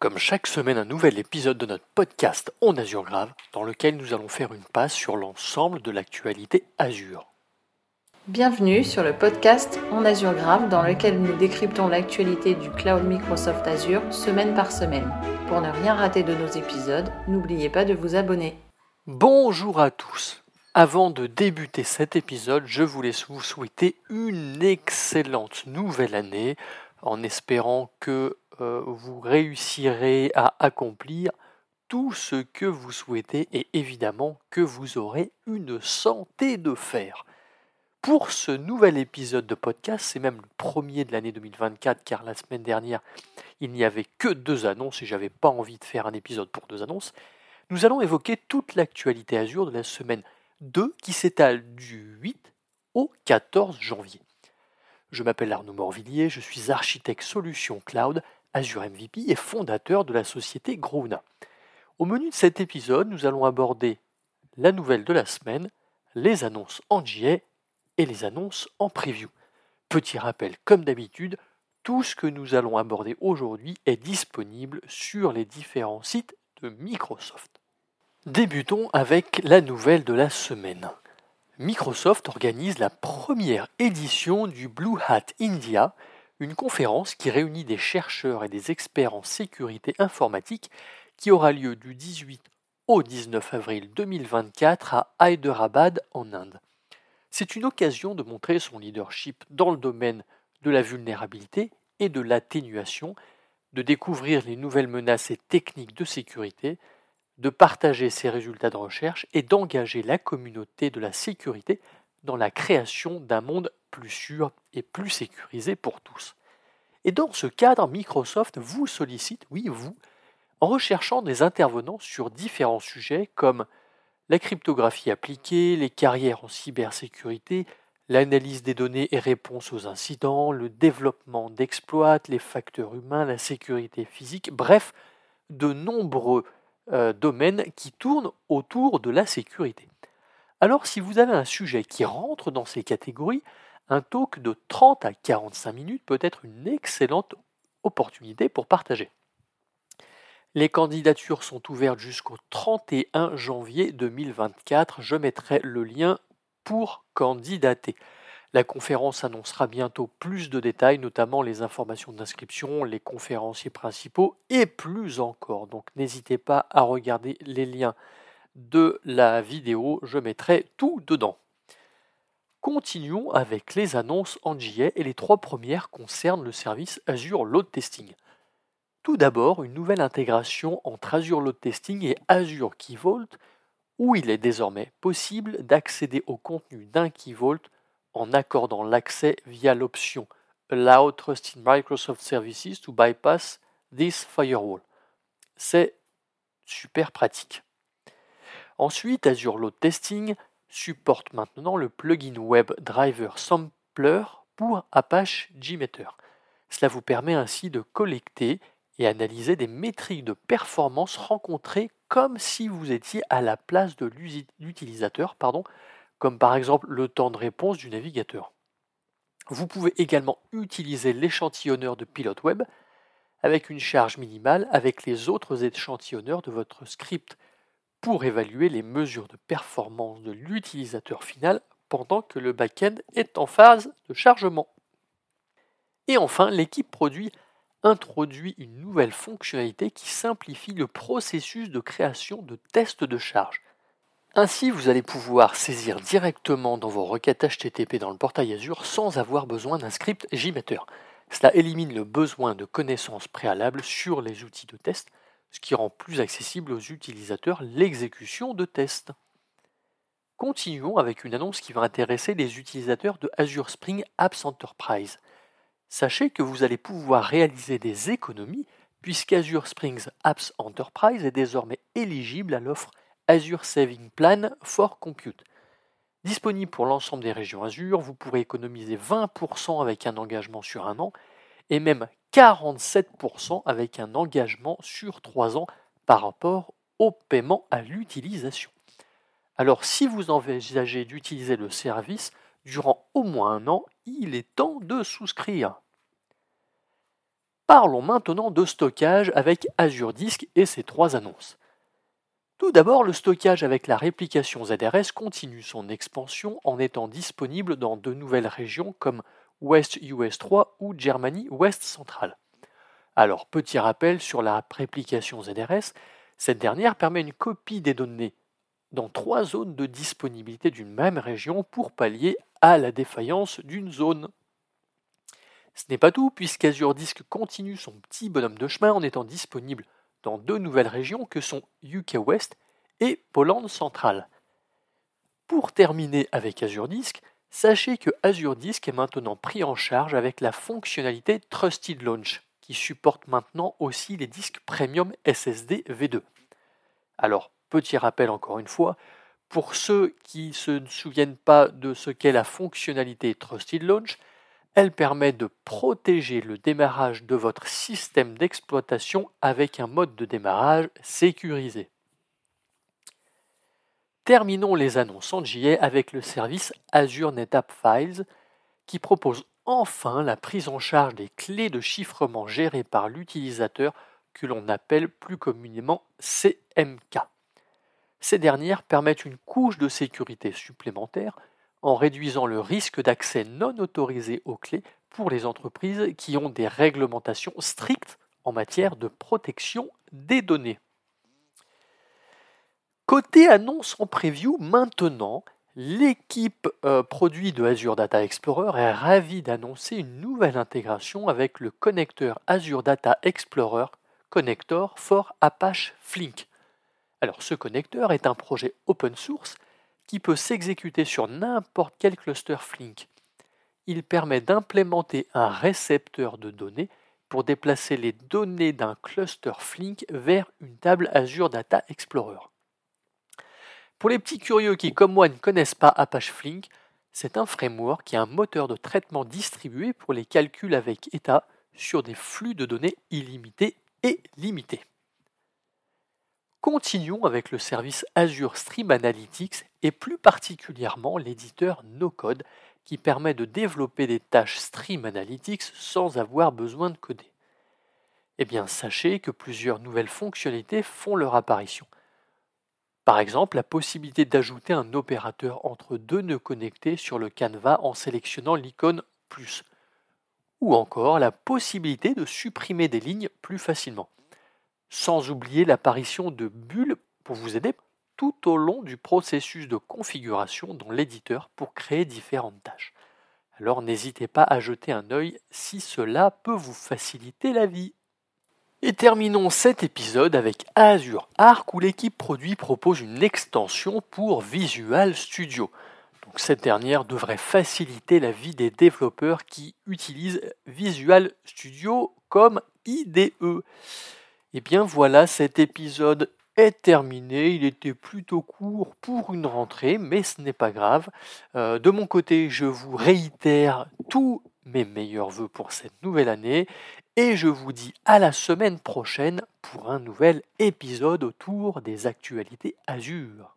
Comme chaque semaine, un nouvel épisode de notre podcast On Azure Grave, dans lequel nous allons faire une passe sur l'ensemble de l'actualité Azure. Bienvenue sur le podcast On Azure Grave, dans lequel nous décryptons l'actualité du cloud Microsoft Azure semaine par semaine. Pour ne rien rater de nos épisodes, n'oubliez pas de vous abonner. Bonjour à tous. Avant de débuter cet épisode, je voulais vous souhaiter une excellente nouvelle année en espérant que euh, vous réussirez à accomplir tout ce que vous souhaitez et évidemment que vous aurez une santé de fer. Pour ce nouvel épisode de podcast, c'est même le premier de l'année 2024 car la semaine dernière il n'y avait que deux annonces et j'avais pas envie de faire un épisode pour deux annonces. Nous allons évoquer toute l'actualité Azure de la semaine 2 qui s'étale du 8 au 14 janvier. Je m'appelle Arnaud Morvillier, je suis architecte solution cloud Azure MVP et fondateur de la société Grouna. Au menu de cet épisode, nous allons aborder la nouvelle de la semaine, les annonces en GA et les annonces en preview. Petit rappel, comme d'habitude, tout ce que nous allons aborder aujourd'hui est disponible sur les différents sites de Microsoft. Débutons avec la nouvelle de la semaine. Microsoft organise la première édition du Blue Hat India, une conférence qui réunit des chercheurs et des experts en sécurité informatique qui aura lieu du 18 au 19 avril 2024 à Hyderabad en Inde. C'est une occasion de montrer son leadership dans le domaine de la vulnérabilité et de l'atténuation, de découvrir les nouvelles menaces et techniques de sécurité, de partager ses résultats de recherche et d'engager la communauté de la sécurité dans la création d'un monde plus sûr et plus sécurisé pour tous. Et dans ce cadre, Microsoft vous sollicite, oui vous, en recherchant des intervenants sur différents sujets comme la cryptographie appliquée, les carrières en cybersécurité, l'analyse des données et réponse aux incidents, le développement d'exploits, les facteurs humains, la sécurité physique, bref, de nombreux euh, domaines qui tournent autour de la sécurité. Alors si vous avez un sujet qui rentre dans ces catégories, un talk de 30 à 45 minutes peut être une excellente opportunité pour partager. Les candidatures sont ouvertes jusqu'au 31 janvier 2024. Je mettrai le lien pour candidater. La conférence annoncera bientôt plus de détails, notamment les informations d'inscription, les conférenciers principaux et plus encore. Donc n'hésitez pas à regarder les liens de la vidéo, je mettrai tout dedans. Continuons avec les annonces en JA et les trois premières concernent le service Azure Load Testing. Tout d'abord, une nouvelle intégration entre Azure Load Testing et Azure Key Vault où il est désormais possible d'accéder au contenu d'un Key Vault en accordant l'accès via l'option Allow Trusted Microsoft Services to bypass this firewall. C'est super pratique. Ensuite, Azure Load Testing supporte maintenant le plugin Web Driver Sampler pour Apache JMeter. Cela vous permet ainsi de collecter et analyser des métriques de performance rencontrées comme si vous étiez à la place de l'utilisateur, pardon, comme par exemple le temps de réponse du navigateur. Vous pouvez également utiliser l'échantillonneur de Pilot Web avec une charge minimale avec les autres échantillonneurs de votre script pour évaluer les mesures de performance de l'utilisateur final pendant que le back-end est en phase de chargement. Et enfin, l'équipe produit introduit une nouvelle fonctionnalité qui simplifie le processus de création de tests de charge. Ainsi, vous allez pouvoir saisir directement dans vos requêtes HTTP dans le portail Azure sans avoir besoin d'un script JMeter. Cela élimine le besoin de connaissances préalables sur les outils de test ce qui rend plus accessible aux utilisateurs l'exécution de tests. Continuons avec une annonce qui va intéresser les utilisateurs de Azure Spring Apps Enterprise. Sachez que vous allez pouvoir réaliser des économies puisqu'Azure Spring Apps Enterprise est désormais éligible à l'offre Azure Saving Plan for Compute. Disponible pour l'ensemble des régions Azure, vous pourrez économiser 20% avec un engagement sur un an et même 47% avec un engagement sur 3 ans par rapport au paiement à l'utilisation. Alors si vous envisagez d'utiliser le service durant au moins un an, il est temps de souscrire. Parlons maintenant de stockage avec Azure Disk et ses trois annonces. Tout d'abord, le stockage avec la réplication ZRS continue son expansion en étant disponible dans de nouvelles régions comme West US 3 ou Germany Ouest Central. Alors, petit rappel sur la réplication ZRS, cette dernière permet une copie des données dans trois zones de disponibilité d'une même région pour pallier à la défaillance d'une zone. Ce n'est pas tout, puisqu'Azure Disk continue son petit bonhomme de chemin en étant disponible dans deux nouvelles régions que sont UK West et Pologne centrale. Pour terminer avec Azure Disk, sachez que Azure Disk est maintenant pris en charge avec la fonctionnalité Trusted Launch, qui supporte maintenant aussi les disques premium SSD V2. Alors, petit rappel encore une fois, pour ceux qui ne se souviennent pas de ce qu'est la fonctionnalité Trusted Launch, elle permet de protéger le démarrage de votre système d'exploitation avec un mode de démarrage sécurisé. Terminons les annonces en JA avec le service Azure NetApp Files qui propose enfin la prise en charge des clés de chiffrement gérées par l'utilisateur que l'on appelle plus communément CMK. Ces dernières permettent une couche de sécurité supplémentaire en réduisant le risque d'accès non autorisé aux clés pour les entreprises qui ont des réglementations strictes en matière de protection des données. Côté annonce en preview, maintenant, l'équipe euh, produit de Azure Data Explorer est ravie d'annoncer une nouvelle intégration avec le connecteur Azure Data Explorer Connector for Apache Flink. Alors ce connecteur est un projet open source qui peut s'exécuter sur n'importe quel cluster Flink. Il permet d'implémenter un récepteur de données pour déplacer les données d'un cluster Flink vers une table Azure Data Explorer. Pour les petits curieux qui, comme moi, ne connaissent pas Apache Flink, c'est un framework qui est un moteur de traitement distribué pour les calculs avec état sur des flux de données illimités et limités. Continuons avec le service Azure Stream Analytics et plus particulièrement l'éditeur NoCode qui permet de développer des tâches Stream Analytics sans avoir besoin de coder. Eh bien, sachez que plusieurs nouvelles fonctionnalités font leur apparition. Par exemple, la possibilité d'ajouter un opérateur entre deux nœuds connectés sur le canevas en sélectionnant l'icône plus, ou encore la possibilité de supprimer des lignes plus facilement sans oublier l'apparition de bulles pour vous aider tout au long du processus de configuration dans l'éditeur pour créer différentes tâches. Alors n'hésitez pas à jeter un œil si cela peut vous faciliter la vie. Et terminons cet épisode avec Azure Arc où l'équipe produit propose une extension pour Visual Studio. Donc cette dernière devrait faciliter la vie des développeurs qui utilisent Visual Studio comme IDE. Et bien voilà, cet épisode est terminé. Il était plutôt court pour une rentrée, mais ce n'est pas grave. Euh, de mon côté, je vous réitère tous mes meilleurs voeux pour cette nouvelle année et je vous dis à la semaine prochaine pour un nouvel épisode autour des actualités Azure.